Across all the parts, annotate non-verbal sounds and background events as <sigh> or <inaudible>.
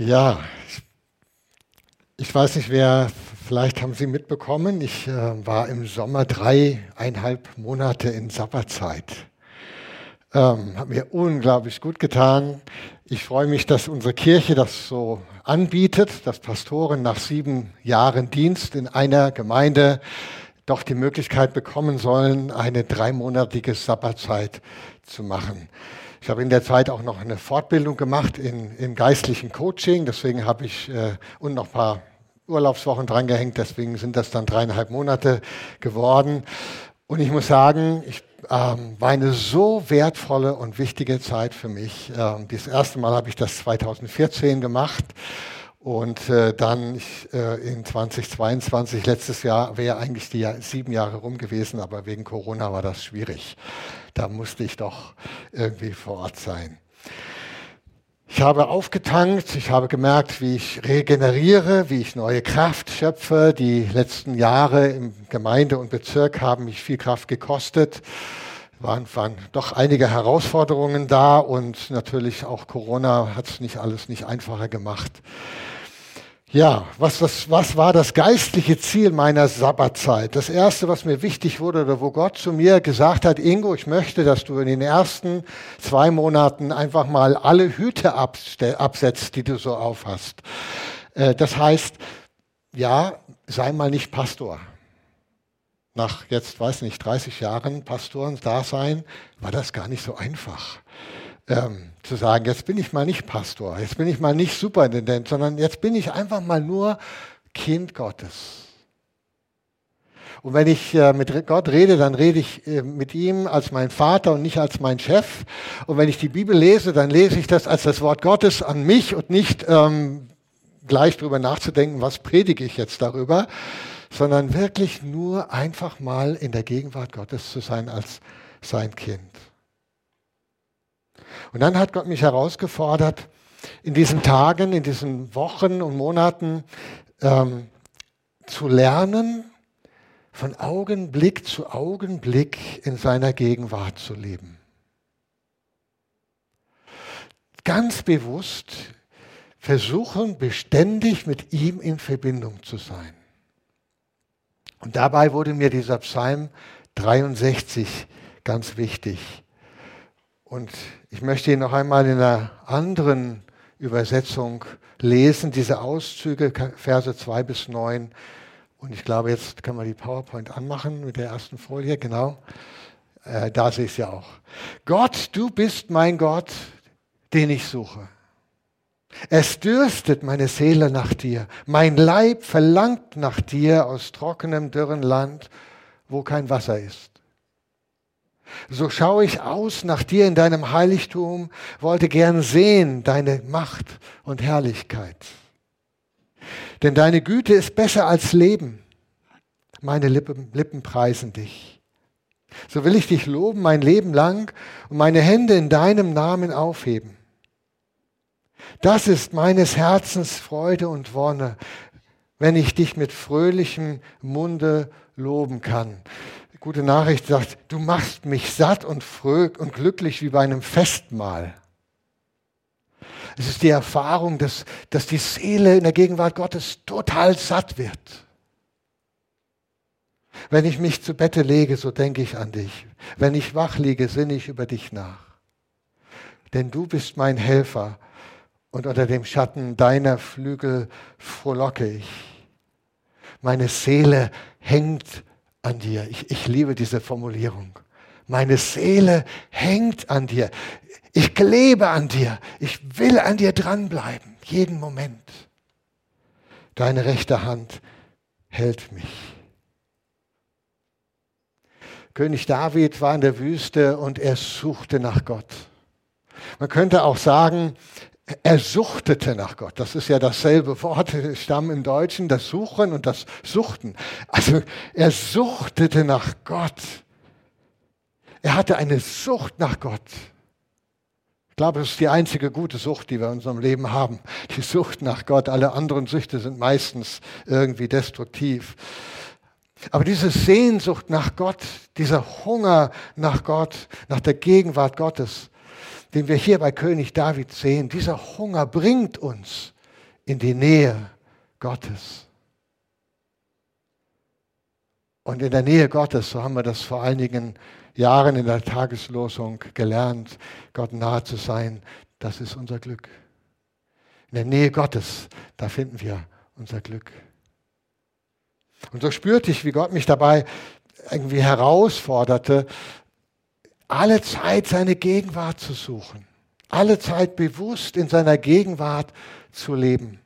Ja, ich weiß nicht, wer, vielleicht haben Sie mitbekommen, ich äh, war im Sommer dreieinhalb Monate in Sabbatzeit. Ähm, hat mir unglaublich gut getan. Ich freue mich, dass unsere Kirche das so anbietet, dass Pastoren nach sieben Jahren Dienst in einer Gemeinde doch die Möglichkeit bekommen sollen, eine dreimonatige Sabbatzeit zu machen. Ich habe in der Zeit auch noch eine Fortbildung gemacht in, im geistlichen Coaching, deswegen habe ich äh, und noch ein paar Urlaubswochen drangehängt, deswegen sind das dann dreieinhalb Monate geworden. Und ich muss sagen, ich ähm, war eine so wertvolle und wichtige Zeit für mich. Ähm, das erste Mal habe ich das 2014 gemacht und äh, dann ich, äh, in 2022, letztes Jahr, wäre eigentlich die sieben Jahre rum gewesen, aber wegen Corona war das schwierig. Da musste ich doch irgendwie vor Ort sein. Ich habe aufgetankt, ich habe gemerkt, wie ich regeneriere, wie ich neue Kraft schöpfe. Die letzten Jahre im Gemeinde und Bezirk haben mich viel Kraft gekostet. Waren, waren doch einige Herausforderungen da und natürlich auch Corona hat es nicht alles nicht einfacher gemacht. Ja, was, was, was war das geistliche Ziel meiner Sabbatzeit? Das erste, was mir wichtig wurde oder wo Gott zu mir gesagt hat, Ingo, ich möchte, dass du in den ersten zwei Monaten einfach mal alle Hüte absetzt, die du so aufhast. Äh, das heißt, ja, sei mal nicht Pastor. Nach jetzt, weiß nicht, 30 Jahren Pastoren da sein, war das gar nicht so einfach ähm, zu sagen, jetzt bin ich mal nicht Pastor, jetzt bin ich mal nicht Superintendent, sondern jetzt bin ich einfach mal nur Kind Gottes. Und wenn ich äh, mit Gott rede, dann rede ich äh, mit ihm als mein Vater und nicht als mein Chef. Und wenn ich die Bibel lese, dann lese ich das als das Wort Gottes an mich und nicht ähm, gleich darüber nachzudenken, was predige ich jetzt darüber, sondern wirklich nur einfach mal in der Gegenwart Gottes zu sein als sein Kind. Und dann hat Gott mich herausgefordert, in diesen Tagen, in diesen Wochen und Monaten ähm, zu lernen, von Augenblick zu Augenblick in seiner Gegenwart zu leben. Ganz bewusst versuchen, beständig mit ihm in Verbindung zu sein. Und dabei wurde mir dieser Psalm 63 ganz wichtig. Und ich möchte ihn noch einmal in einer anderen Übersetzung lesen, diese Auszüge, Verse 2 bis 9. Und ich glaube, jetzt können wir die PowerPoint anmachen mit der ersten Folie, genau. Äh, da sehe ich es ja auch. Gott, du bist mein Gott, den ich suche. Es dürstet meine Seele nach dir. Mein Leib verlangt nach dir aus trockenem, dürren Land, wo kein Wasser ist. So schaue ich aus nach dir in deinem Heiligtum, wollte gern sehen deine Macht und Herrlichkeit. Denn deine Güte ist besser als Leben. Meine Lippen, Lippen preisen dich. So will ich dich loben mein Leben lang und meine Hände in deinem Namen aufheben. Das ist meines Herzens Freude und Wonne, wenn ich dich mit fröhlichem Munde loben kann gute Nachricht sagt, du machst mich satt und fröh und glücklich wie bei einem Festmahl. Es ist die Erfahrung, dass, dass die Seele in der Gegenwart Gottes total satt wird. Wenn ich mich zu Bette lege, so denke ich an dich. Wenn ich wach liege, sinne ich über dich nach. Denn du bist mein Helfer und unter dem Schatten deiner Flügel frohlocke ich. Meine Seele hängt an dir. Ich, ich liebe diese Formulierung. Meine Seele hängt an dir. Ich klebe an dir. Ich will an dir dranbleiben, jeden Moment. Deine rechte Hand hält mich. König David war in der Wüste und er suchte nach Gott. Man könnte auch sagen, er suchtete nach Gott. Das ist ja dasselbe Wort, Stamm im Deutschen, das Suchen und das Suchten. Also er suchtete nach Gott. Er hatte eine Sucht nach Gott. Ich glaube, das ist die einzige gute Sucht, die wir in unserem Leben haben. Die Sucht nach Gott. Alle anderen Süchte sind meistens irgendwie destruktiv. Aber diese Sehnsucht nach Gott, dieser Hunger nach Gott, nach der Gegenwart Gottes, den wir hier bei König David sehen, dieser Hunger bringt uns in die Nähe Gottes. Und in der Nähe Gottes, so haben wir das vor einigen Jahren in der Tageslosung gelernt, Gott nahe zu sein, das ist unser Glück. In der Nähe Gottes, da finden wir unser Glück. Und so spürte ich, wie Gott mich dabei irgendwie herausforderte, alle Zeit seine Gegenwart zu suchen, alle Zeit bewusst in seiner Gegenwart zu leben.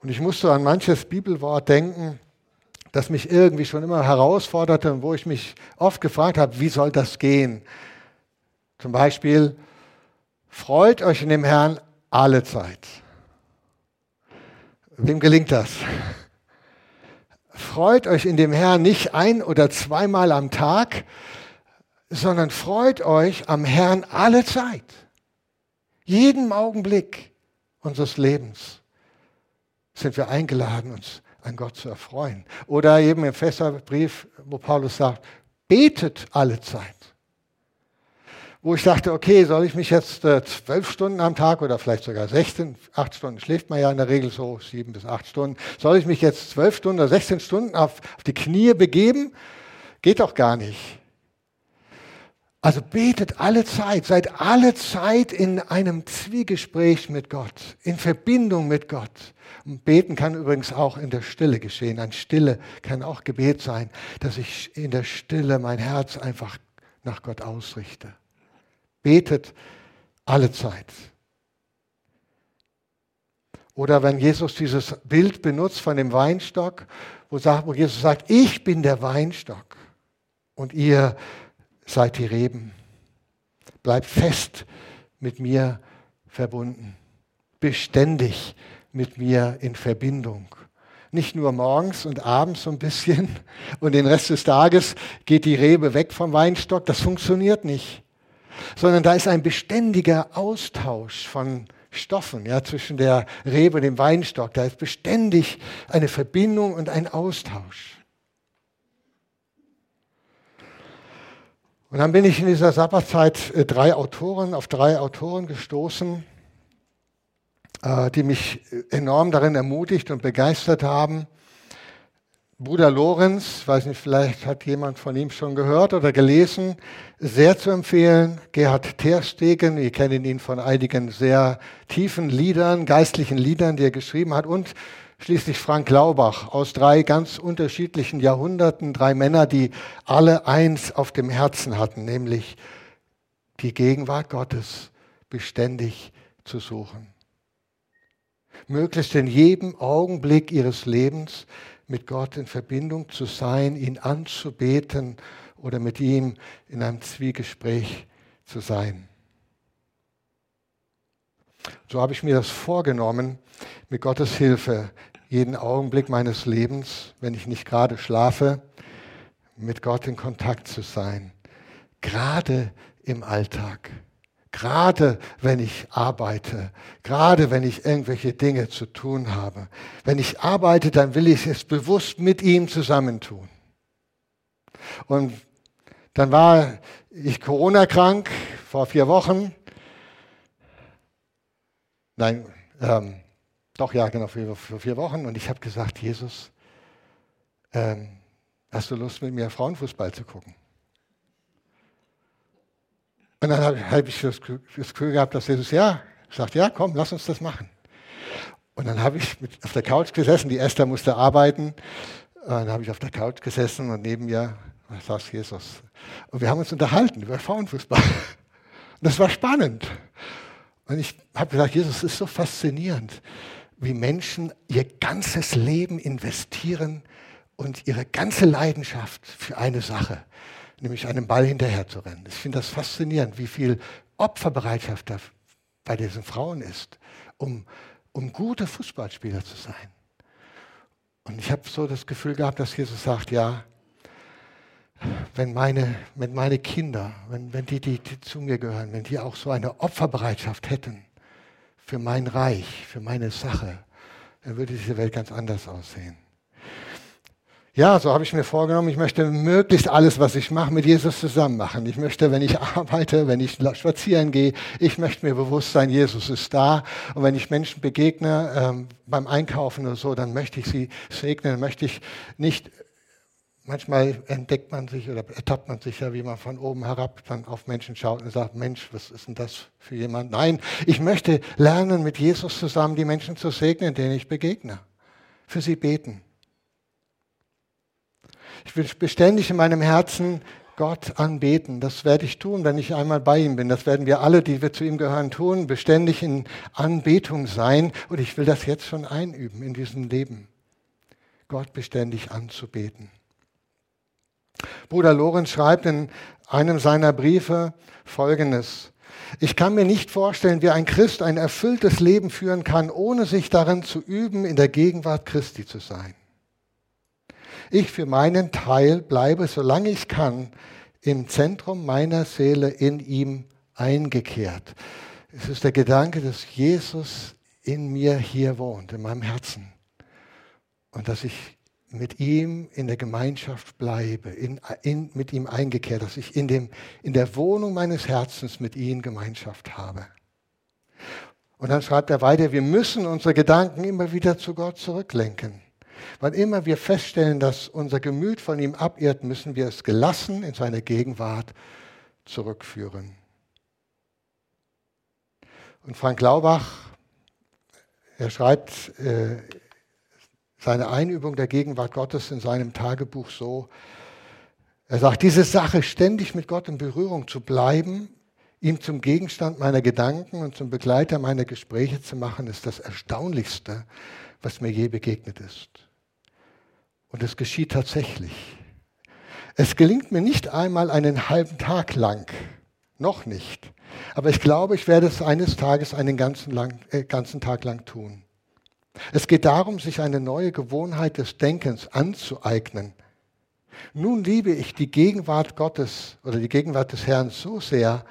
Und ich musste an manches Bibelwort denken, das mich irgendwie schon immer herausforderte und wo ich mich oft gefragt habe, wie soll das gehen? Zum Beispiel, freut euch in dem Herrn alle Zeit. Wem gelingt das? Freut euch in dem Herrn nicht ein oder zweimal am Tag, sondern freut euch am Herrn alle Zeit. Jeden Augenblick unseres Lebens sind wir eingeladen, uns an Gott zu erfreuen. Oder eben im Fässerbrief, wo Paulus sagt, betet alle Zeit wo ich dachte, okay, soll ich mich jetzt äh, zwölf Stunden am Tag oder vielleicht sogar 16, acht Stunden schläft man ja in der Regel so, sieben bis acht Stunden, soll ich mich jetzt zwölf Stunden oder 16 Stunden auf, auf die Knie begeben? Geht doch gar nicht. Also betet alle Zeit, seid alle Zeit in einem Zwiegespräch mit Gott, in Verbindung mit Gott. Beten kann übrigens auch in der Stille geschehen. Ein Stille kann auch Gebet sein, dass ich in der Stille mein Herz einfach nach Gott ausrichte. Betet alle Zeit. Oder wenn Jesus dieses Bild benutzt von dem Weinstock, wo Jesus sagt, ich bin der Weinstock und ihr seid die Reben. Bleibt fest mit mir verbunden, beständig mit mir in Verbindung. Nicht nur morgens und abends so ein bisschen <laughs> und den Rest des Tages geht die Rebe weg vom Weinstock, das funktioniert nicht sondern da ist ein beständiger Austausch von Stoffen ja, zwischen der Rebe und dem Weinstock. Da ist beständig eine Verbindung und ein Austausch. Und dann bin ich in dieser Sabbatzeit äh, drei Autoren, auf drei Autoren gestoßen, äh, die mich enorm darin ermutigt und begeistert haben. Bruder Lorenz, weiß nicht, vielleicht hat jemand von ihm schon gehört oder gelesen, sehr zu empfehlen. Gerhard Terstegen, wir kennen ihn von einigen sehr tiefen Liedern, geistlichen Liedern, die er geschrieben hat. Und schließlich Frank Laubach aus drei ganz unterschiedlichen Jahrhunderten, drei Männer, die alle eins auf dem Herzen hatten, nämlich die Gegenwart Gottes beständig zu suchen. Möglichst in jedem Augenblick ihres Lebens mit Gott in Verbindung zu sein, ihn anzubeten oder mit ihm in einem Zwiegespräch zu sein. So habe ich mir das vorgenommen, mit Gottes Hilfe jeden Augenblick meines Lebens, wenn ich nicht gerade schlafe, mit Gott in Kontakt zu sein, gerade im Alltag. Gerade wenn ich arbeite, gerade wenn ich irgendwelche Dinge zu tun habe. Wenn ich arbeite, dann will ich es bewusst mit ihm zusammentun. Und dann war ich Corona-krank vor vier Wochen. Nein, ähm, doch ja, genau, vor, vor vier Wochen. Und ich habe gesagt, Jesus, ähm, hast du Lust mit mir Frauenfußball zu gucken? Und dann habe hab ich das Gefühl gehabt, dass Jesus, ja, sagt, ja, komm, lass uns das machen. Und dann habe ich mit, auf der Couch gesessen, die Esther musste arbeiten. Dann habe ich auf der Couch gesessen und neben mir saß Jesus. Und wir haben uns unterhalten über Frauenfußball. Und das war spannend. Und ich habe gesagt, Jesus, es ist so faszinierend, wie Menschen ihr ganzes Leben investieren und ihre ganze Leidenschaft für eine Sache nämlich einem Ball hinterher zu rennen. Ich finde das faszinierend, wie viel Opferbereitschaft da bei diesen Frauen ist, um, um gute Fußballspieler zu sein. Und ich habe so das Gefühl gehabt, dass Jesus sagt, ja, wenn meine, wenn meine Kinder, wenn, wenn die, die, die zu mir gehören, wenn die auch so eine Opferbereitschaft hätten für mein Reich, für meine Sache, dann würde diese Welt ganz anders aussehen. Ja, so habe ich mir vorgenommen, ich möchte möglichst alles, was ich mache, mit Jesus zusammen machen. Ich möchte, wenn ich <laughs> arbeite, wenn ich spazieren gehe, ich möchte mir bewusst sein, Jesus ist da. Und wenn ich Menschen begegne ähm, beim Einkaufen oder so, dann möchte ich sie segnen, möchte ich nicht, manchmal entdeckt man sich oder ertappt man sich ja, wie man von oben herab dann auf Menschen schaut und sagt, Mensch, was ist denn das für jemand? Nein, ich möchte lernen, mit Jesus zusammen die Menschen zu segnen, denen ich begegne. Für sie beten ich will beständig in meinem Herzen Gott anbeten. Das werde ich tun, wenn ich einmal bei ihm bin. Das werden wir alle, die wir zu ihm gehören, tun. Beständig in Anbetung sein. Und ich will das jetzt schon einüben in diesem Leben. Gott beständig anzubeten. Bruder Lorenz schreibt in einem seiner Briefe Folgendes. Ich kann mir nicht vorstellen, wie ein Christ ein erfülltes Leben führen kann, ohne sich darin zu üben, in der Gegenwart Christi zu sein. Ich für meinen Teil bleibe, solange ich kann, im Zentrum meiner Seele in ihm eingekehrt. Es ist der Gedanke, dass Jesus in mir hier wohnt, in meinem Herzen. Und dass ich mit ihm in der Gemeinschaft bleibe, in, in, mit ihm eingekehrt, dass ich in, dem, in der Wohnung meines Herzens mit ihm Gemeinschaft habe. Und dann schreibt er weiter, wir müssen unsere Gedanken immer wieder zu Gott zurücklenken. Wann immer wir feststellen, dass unser Gemüt von ihm abirrt, müssen wir es gelassen in seine Gegenwart zurückführen. Und Frank Laubach, er schreibt äh, seine Einübung der Gegenwart Gottes in seinem Tagebuch so, er sagt, diese Sache, ständig mit Gott in Berührung zu bleiben, ihm zum Gegenstand meiner Gedanken und zum Begleiter meiner Gespräche zu machen, ist das Erstaunlichste, was mir je begegnet ist. Und es geschieht tatsächlich. Es gelingt mir nicht einmal einen halben Tag lang, noch nicht. Aber ich glaube, ich werde es eines Tages einen ganzen, lang, äh, ganzen Tag lang tun. Es geht darum, sich eine neue Gewohnheit des Denkens anzueignen. Nun liebe ich die Gegenwart Gottes oder die Gegenwart des Herrn so sehr,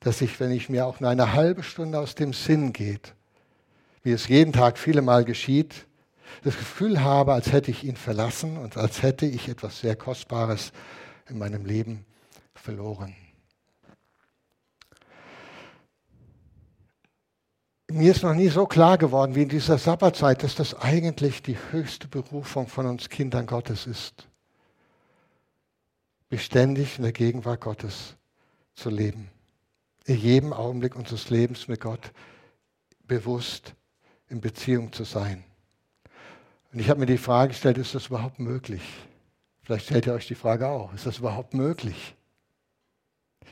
dass ich, wenn ich mir auch nur eine halbe Stunde aus dem Sinn geht, wie es jeden Tag viele Mal geschieht, das Gefühl habe, als hätte ich ihn verlassen und als hätte ich etwas sehr Kostbares in meinem Leben verloren. Mir ist noch nie so klar geworden wie in dieser Sabbatzeit, dass das eigentlich die höchste Berufung von uns Kindern Gottes ist. Beständig in der Gegenwart Gottes zu leben. In jedem Augenblick unseres Lebens mit Gott bewusst in Beziehung zu sein. Und ich habe mir die Frage gestellt, ist das überhaupt möglich? Vielleicht stellt ihr euch die Frage auch, ist das überhaupt möglich?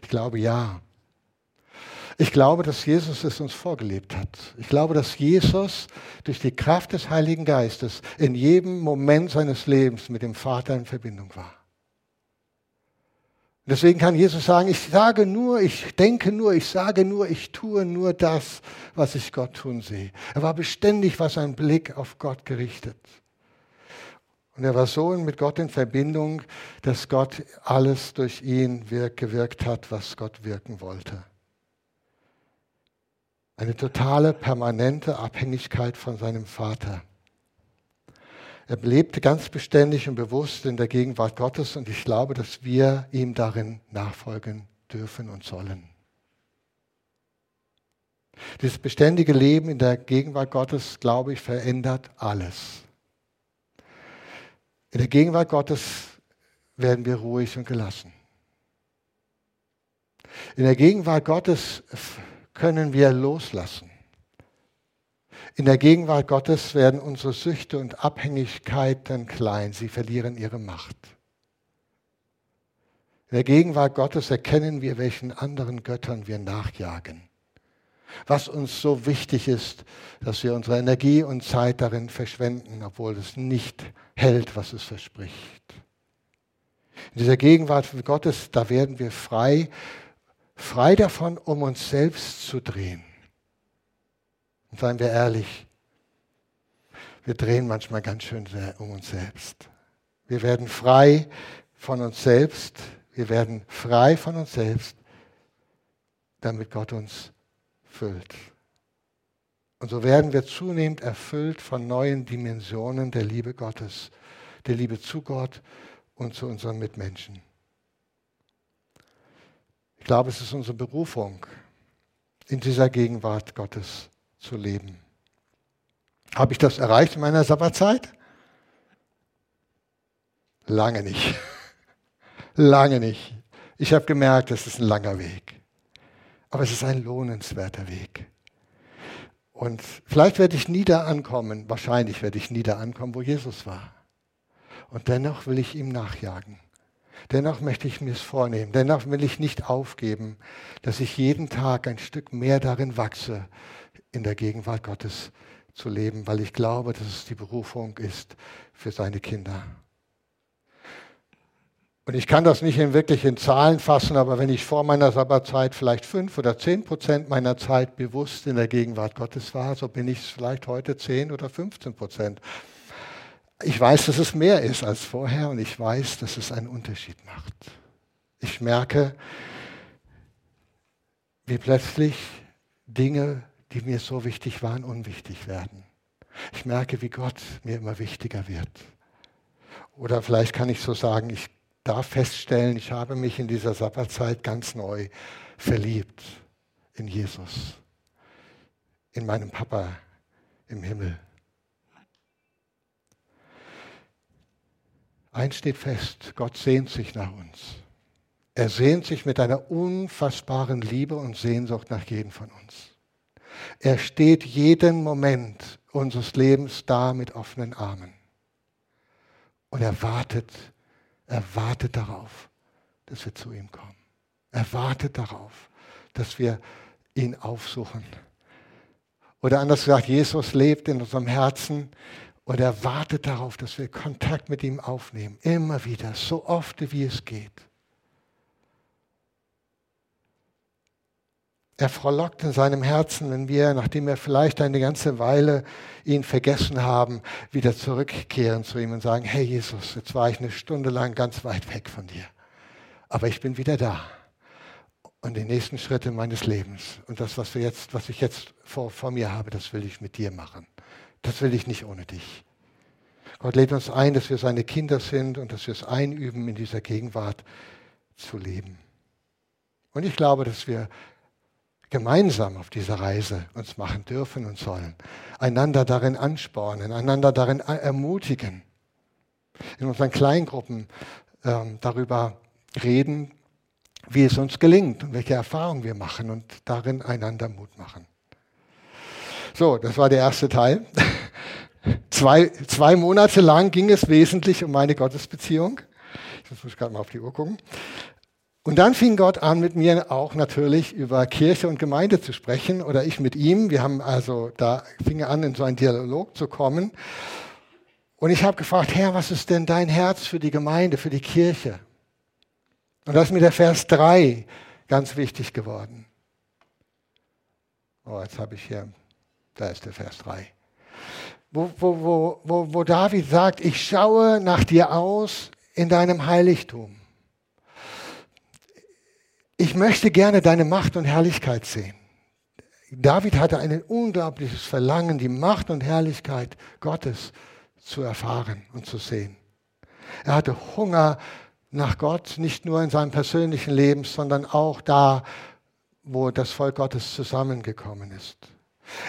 Ich glaube ja. Ich glaube, dass Jesus es uns vorgelebt hat. Ich glaube, dass Jesus durch die Kraft des Heiligen Geistes in jedem Moment seines Lebens mit dem Vater in Verbindung war. Deswegen kann Jesus sagen, ich sage nur, ich denke nur, ich sage nur, ich tue nur das, was ich Gott tun sehe. Er war beständig, was sein Blick auf Gott gerichtet. Und er war so mit Gott in Verbindung, dass Gott alles durch ihn gewirkt hat, was Gott wirken wollte. Eine totale, permanente Abhängigkeit von seinem Vater. Er lebte ganz beständig und bewusst in der Gegenwart Gottes und ich glaube, dass wir ihm darin nachfolgen dürfen und sollen. Dieses beständige Leben in der Gegenwart Gottes, glaube ich, verändert alles. In der Gegenwart Gottes werden wir ruhig und gelassen. In der Gegenwart Gottes können wir loslassen. In der Gegenwart Gottes werden unsere Süchte und Abhängigkeiten klein, sie verlieren ihre Macht. In der Gegenwart Gottes erkennen wir, welchen anderen Göttern wir nachjagen. Was uns so wichtig ist, dass wir unsere Energie und Zeit darin verschwenden, obwohl es nicht hält, was es verspricht. In dieser Gegenwart Gottes, da werden wir frei, frei davon, um uns selbst zu drehen. Und seien wir ehrlich, wir drehen manchmal ganz schön um uns selbst. Wir werden frei von uns selbst. Wir werden frei von uns selbst, damit Gott uns füllt. Und so werden wir zunehmend erfüllt von neuen Dimensionen der Liebe Gottes, der Liebe zu Gott und zu unseren Mitmenschen. Ich glaube, es ist unsere Berufung, in dieser Gegenwart Gottes zu leben. Habe ich das erreicht in meiner Sabbatzeit? Lange nicht. <laughs> Lange nicht. Ich habe gemerkt, es ist ein langer Weg. Aber es ist ein lohnenswerter Weg. Und vielleicht werde ich nie da ankommen, wahrscheinlich werde ich nie da ankommen, wo Jesus war. Und dennoch will ich ihm nachjagen. Dennoch möchte ich mir es vornehmen. Dennoch will ich nicht aufgeben, dass ich jeden Tag ein Stück mehr darin wachse, in der Gegenwart Gottes zu leben, weil ich glaube, dass es die Berufung ist für seine Kinder. Und ich kann das nicht in wirklich in Zahlen fassen, aber wenn ich vor meiner Sabbatzeit vielleicht fünf oder zehn Prozent meiner Zeit bewusst in der Gegenwart Gottes war, so bin ich es vielleicht heute zehn oder 15 Prozent. Ich weiß, dass es mehr ist als vorher und ich weiß, dass es einen Unterschied macht. Ich merke, wie plötzlich Dinge, die mir so wichtig waren, unwichtig werden. Ich merke, wie Gott mir immer wichtiger wird. Oder vielleicht kann ich so sagen, ich darf feststellen, ich habe mich in dieser Sabbatzeit ganz neu verliebt in Jesus, in meinem Papa im Himmel. Eins steht fest, Gott sehnt sich nach uns. Er sehnt sich mit einer unfassbaren Liebe und Sehnsucht nach jedem von uns. Er steht jeden Moment unseres Lebens da mit offenen Armen. Und er wartet er wartet darauf, dass wir zu ihm kommen. Er wartet darauf, dass wir ihn aufsuchen. Oder anders gesagt, Jesus lebt in unserem Herzen und er wartet darauf, dass wir Kontakt mit ihm aufnehmen. Immer wieder, so oft wie es geht. Er frohlockt in seinem Herzen, wenn wir, nachdem wir vielleicht eine ganze Weile ihn vergessen haben, wieder zurückkehren zu ihm und sagen, hey Jesus, jetzt war ich eine Stunde lang ganz weit weg von dir, aber ich bin wieder da. Und die nächsten Schritte meines Lebens und das, was, wir jetzt, was ich jetzt vor, vor mir habe, das will ich mit dir machen. Das will ich nicht ohne dich. Gott lädt uns ein, dass wir seine Kinder sind und dass wir es einüben, in dieser Gegenwart zu leben. Und ich glaube, dass wir gemeinsam auf dieser Reise uns machen dürfen und sollen. Einander darin anspornen, einander darin ermutigen. In unseren Kleingruppen ähm, darüber reden, wie es uns gelingt und welche Erfahrungen wir machen und darin einander Mut machen. So, das war der erste Teil. zwei, zwei Monate lang ging es wesentlich um meine Gottesbeziehung. Ich muss gerade mal auf die Uhr gucken. Und dann fing Gott an, mit mir auch natürlich über Kirche und Gemeinde zu sprechen oder ich mit ihm. Wir haben also, da fing er an, in so einen Dialog zu kommen. Und ich habe gefragt, Herr, was ist denn dein Herz für die Gemeinde, für die Kirche? Und da ist mir der Vers 3 ganz wichtig geworden. Oh, jetzt habe ich hier, da ist der Vers 3. Wo, wo, wo, wo, wo David sagt, ich schaue nach dir aus in deinem Heiligtum ich möchte gerne deine Macht und Herrlichkeit sehen. David hatte ein unglaubliches Verlangen, die Macht und Herrlichkeit Gottes zu erfahren und zu sehen. Er hatte Hunger nach Gott, nicht nur in seinem persönlichen Leben, sondern auch da, wo das Volk Gottes zusammengekommen ist.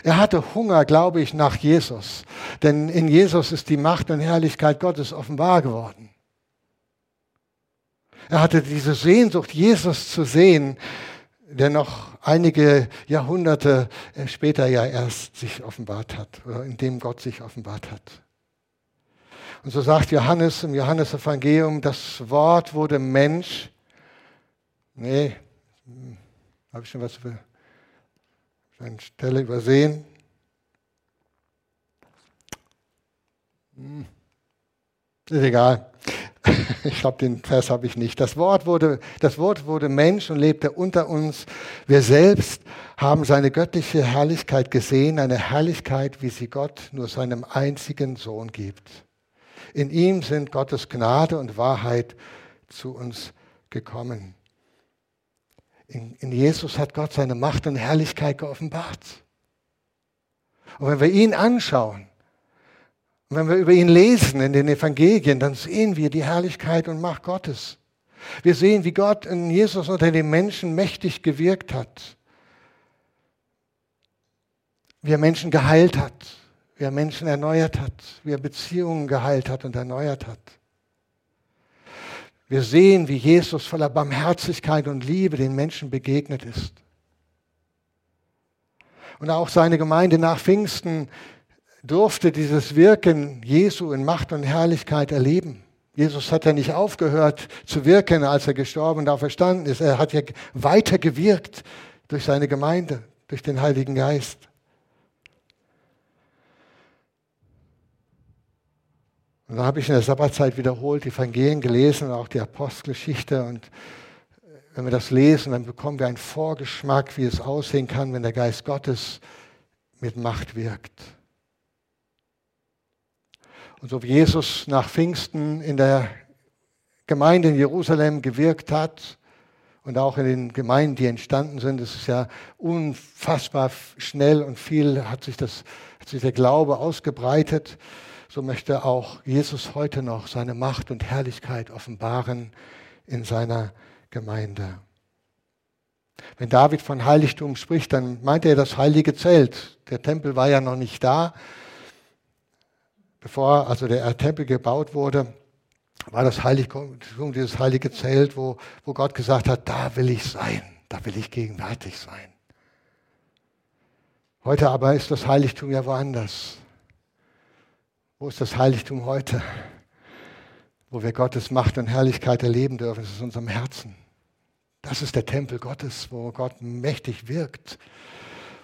Er hatte Hunger, glaube ich, nach Jesus, denn in Jesus ist die Macht und Herrlichkeit Gottes offenbar geworden. Er hatte diese Sehnsucht, Jesus zu sehen, der noch einige Jahrhunderte später ja erst sich offenbart hat, oder in dem Gott sich offenbart hat. Und so sagt Johannes im Johannesevangelium, das Wort wurde Mensch. Nee, habe ich schon was über eine Stelle übersehen? Hm. Ist egal. <laughs> ich glaube, den Vers habe ich nicht. Das Wort, wurde, das Wort wurde Mensch und lebte unter uns. Wir selbst haben seine göttliche Herrlichkeit gesehen, eine Herrlichkeit, wie sie Gott nur seinem einzigen Sohn gibt. In ihm sind Gottes Gnade und Wahrheit zu uns gekommen. In, in Jesus hat Gott seine Macht und Herrlichkeit geoffenbart. Und wenn wir ihn anschauen, Und wenn wir über ihn lesen in den Evangelien, dann sehen wir die Herrlichkeit und Macht Gottes. Wir sehen, wie Gott in Jesus unter den Menschen mächtig gewirkt hat. Wie er Menschen geheilt hat, wie er Menschen erneuert hat, wie er Beziehungen geheilt hat und erneuert hat. Wir sehen, wie Jesus voller Barmherzigkeit und Liebe den Menschen begegnet ist. Und auch seine Gemeinde nach Pfingsten durfte dieses Wirken Jesu in Macht und Herrlichkeit erleben. Jesus hat ja nicht aufgehört zu wirken, als er gestorben und auferstanden ist. Er hat ja weiter gewirkt durch seine Gemeinde, durch den Heiligen Geist. Und dann habe ich in der Sabbatzeit wiederholt die Evangelien gelesen und auch die Apostelgeschichte. Und wenn wir das lesen, dann bekommen wir einen Vorgeschmack, wie es aussehen kann, wenn der Geist Gottes mit Macht wirkt. Und so wie Jesus nach Pfingsten in der Gemeinde in Jerusalem gewirkt hat und auch in den Gemeinden, die entstanden sind, es ist ja unfassbar schnell und viel hat sich, das, hat sich der Glaube ausgebreitet, so möchte auch Jesus heute noch seine Macht und Herrlichkeit offenbaren in seiner Gemeinde. Wenn David von Heiligtum spricht, dann meint er das heilige Zelt. Der Tempel war ja noch nicht da, bevor also der Tempel gebaut wurde, war das Heiligtum, dieses heilige Zelt, wo, wo Gott gesagt hat, da will ich sein, da will ich gegenwärtig sein. Heute aber ist das Heiligtum ja woanders. Wo ist das Heiligtum heute? Wo wir Gottes Macht und Herrlichkeit erleben dürfen, es ist in unserem Herzen. Das ist der Tempel Gottes, wo Gott mächtig wirkt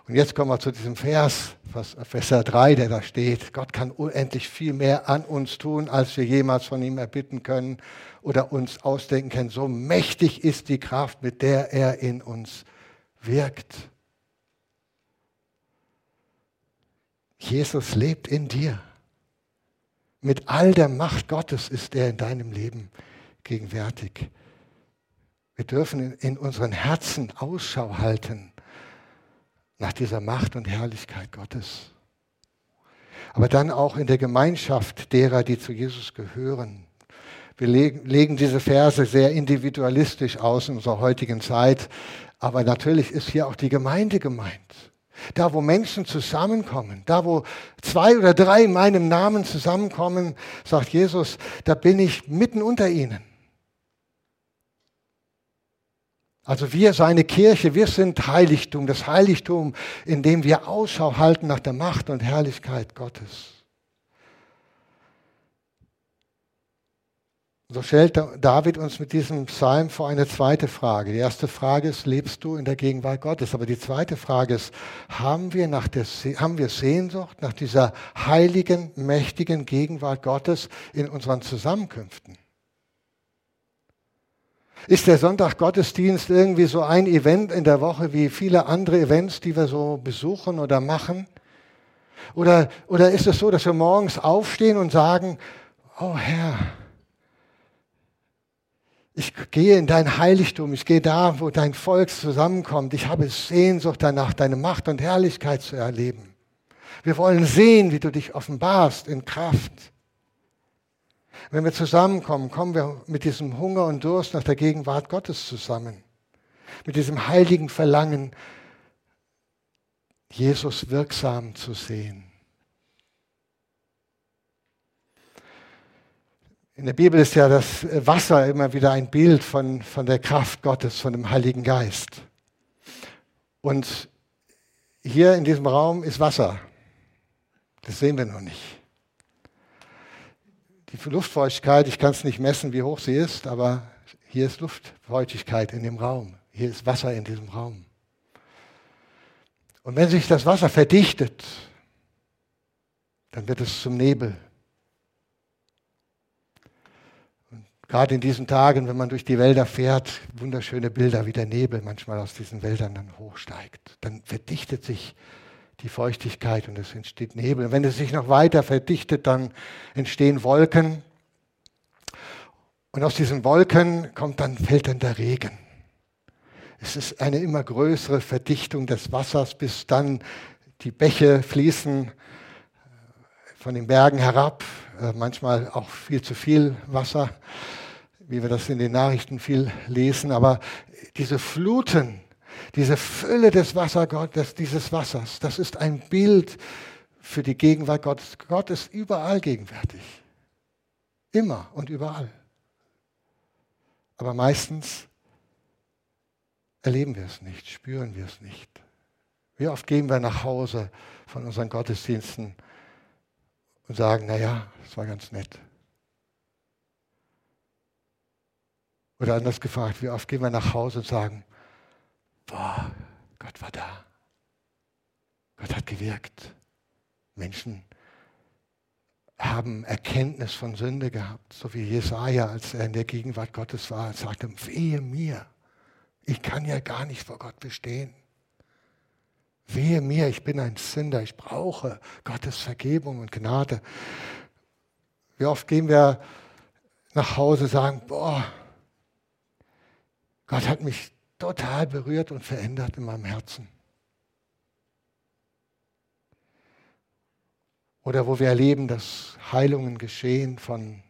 und jetzt kommen wir zu diesem Vers, Vers 3, der da steht. Gott kann unendlich viel mehr an uns tun, als wir jemals von ihm erbitten können oder uns ausdenken können. So mächtig ist die Kraft, mit der er in uns wirkt. Jesus lebt in dir. Mit all der Macht Gottes ist er in deinem Leben gegenwärtig. Wir dürfen in unseren Herzen Ausschau halten nach dieser Macht und Herrlichkeit Gottes. Aber dann auch in der Gemeinschaft derer, die zu Jesus gehören. Wir legen, diese Verse sehr individualistisch aus in unserer heutigen Zeit, aber natürlich ist hier auch die Gemeinde gemeint. Da, wo Menschen zusammenkommen, da, wo zwei oder drei in meinem Namen zusammenkommen, sagt Jesus, da bin ich mitten unter ihnen. Also wir, seine Kirche, wir sind Heiligtum, das Heiligtum, in dem wir Ausschau halten nach der Macht und Herrlichkeit Gottes. So stellt David uns mit diesem Psalm vor eine zweite Frage. Die erste Frage ist, lebst du in der Gegenwart Gottes? Aber die zweite Frage ist, haben wir, nach der, haben wir Sehnsucht nach dieser heiligen, mächtigen Gegenwart Gottes in unseren Zusammenkünften? Ist der Sonntag-Gottesdienst irgendwie so ein Event in der Woche wie viele andere Events, die wir so besuchen oder machen? Oder, oder ist es so, dass wir morgens aufstehen und sagen, oh Herr, ich gehe in dein Heiligtum, ich gehe da, wo dein Volk zusammenkommt. Ich habe Sehnsucht danach, deine Macht und Herrlichkeit zu erleben. Wir wollen sehen, wie du dich offenbarst in Kraft. Wenn wir zusammenkommen, kommen wir mit diesem Hunger und Durst nach der Gegenwart Gottes zusammen. Mit diesem heiligen Verlangen, Jesus wirksam zu sehen. In der Bibel ist ja das Wasser immer wieder ein Bild von, von der Kraft Gottes, von dem Heiligen Geist. Und hier in diesem Raum ist Wasser. Das sehen wir noch nicht die Luftfeuchtigkeit, ich kann es nicht messen, wie hoch sie ist, aber hier ist Luftfeuchtigkeit in dem Raum. Hier ist Wasser in diesem Raum. Und wenn sich das Wasser verdichtet, dann wird es zum Nebel. Und gerade in diesen Tagen, wenn man durch die Wälder fährt, wunderschöne Bilder, wie der Nebel manchmal aus diesen Wäldern dann hochsteigt. Dann verdichtet sich die Feuchtigkeit und es entsteht Nebel. Und wenn es sich noch weiter verdichtet, dann entstehen Wolken. Und aus diesen Wolken kommt dann, fällt dann der Regen. Es ist eine immer größere Verdichtung des Wassers, bis dann die Bäche fließen, von den Bergen herab, äh, manchmal auch viel zu viel Wasser, wie wir das in den Nachrichten viel lesen, aber diese Fluten, diese Fülle des Wassergottes, dieses Wassers, das ist ein Bild für die Gegenwart Gottes. Gott ist überall gegenwärtig. Immer und überall. Aber meistens erleben wir es nicht, spüren wir es nicht. Wie oft gehen wir nach Hause von unseren Gottesdiensten und sagen, naja, es war ganz nett. Oder anders gefragt, wie oft gehen wir nach Hause und sagen, boah, Gott war da. Gott hat gewirkt. Menschen haben Erkenntnis von Sünde gehabt, so wie Jesaja, als er in der Gegenwart Gottes war, sagte: Wehe mir, ich kann ja gar nicht vor Gott bestehen. Wehe mir, ich bin ein Sünder, ich brauche Gottes Vergebung und Gnade. Wie oft gehen wir nach Hause und sagen: Boah, Gott hat mich total berührt und verändert in meinem Herzen. Oder wo wir erleben, dass Heilungen geschehen von,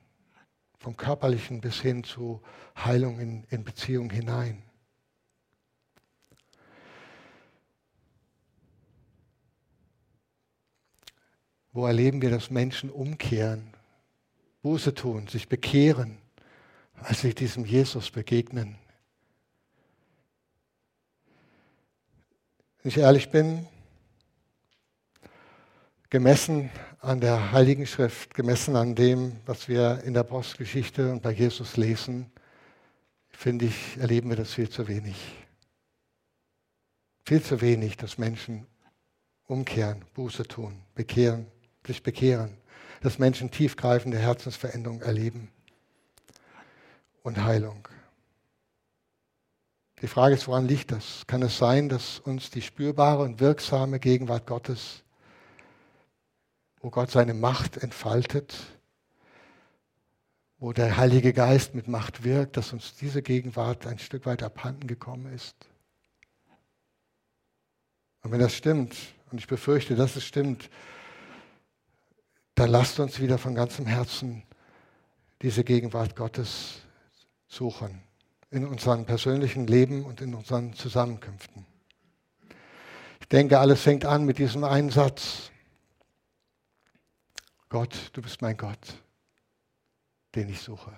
vom körperlichen bis hin zu Heilung in, in Beziehung hinein. Wo erleben wir, dass Menschen umkehren, Buße tun, sich bekehren, als sie diesem Jesus begegnen. Wenn ich ehrlich bin, gemessen an der Heiligen Schrift, gemessen an dem, was wir in der Postgeschichte und bei Jesus lesen, finde ich, erleben wir das viel zu wenig. Viel zu wenig, dass Menschen umkehren, Buße tun, bekehren, sich bekehren, dass Menschen tiefgreifende Herzensveränderungen erleben und Heilung. Die Frage ist, woran liegt das? Kann es sein, dass uns die spürbare und wirksame Gegenwart Gottes wo Gott seine Macht entfaltet, wo der Heilige Geist mit Macht wirkt, dass uns diese Gegenwart ein Stück weit abhanden gekommen ist. Und wenn das stimmt, und ich befürchte, dass es stimmt, dann lasst uns wieder von ganzem Herzen diese Gegenwart Gottes suchen, in unserem persönlichen Leben und in unseren Zusammenkünften. Ich denke, alles fängt an mit diesem einen Satz. Gott, du bist mein Gott, den ich suche.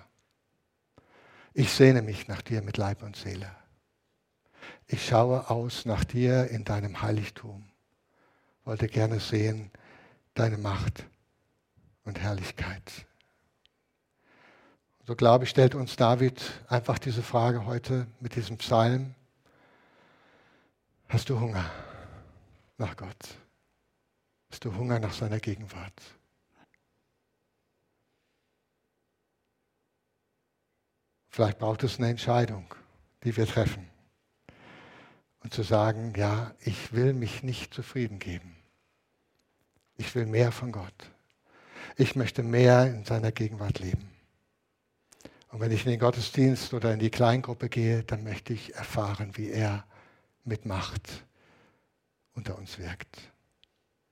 Ich sehne mich nach dir mit Leib und Seele. Ich schaue aus nach dir in deinem Heiligtum, wollte gerne sehen deine Macht und Herrlichkeit. So glaube ich, stellt uns David einfach diese Frage heute mit diesem Psalm. Hast du Hunger nach Gott? Hast du Hunger nach seiner Gegenwart? Vielleicht braucht es eine Entscheidung, die wir treffen. Und zu sagen, ja, ich will mich nicht zufrieden geben. Ich will mehr von Gott. Ich möchte mehr in seiner Gegenwart leben. Und wenn ich in den Gottesdienst oder in die Kleingruppe gehe, dann möchte ich erfahren, wie er mit Macht unter uns wirkt.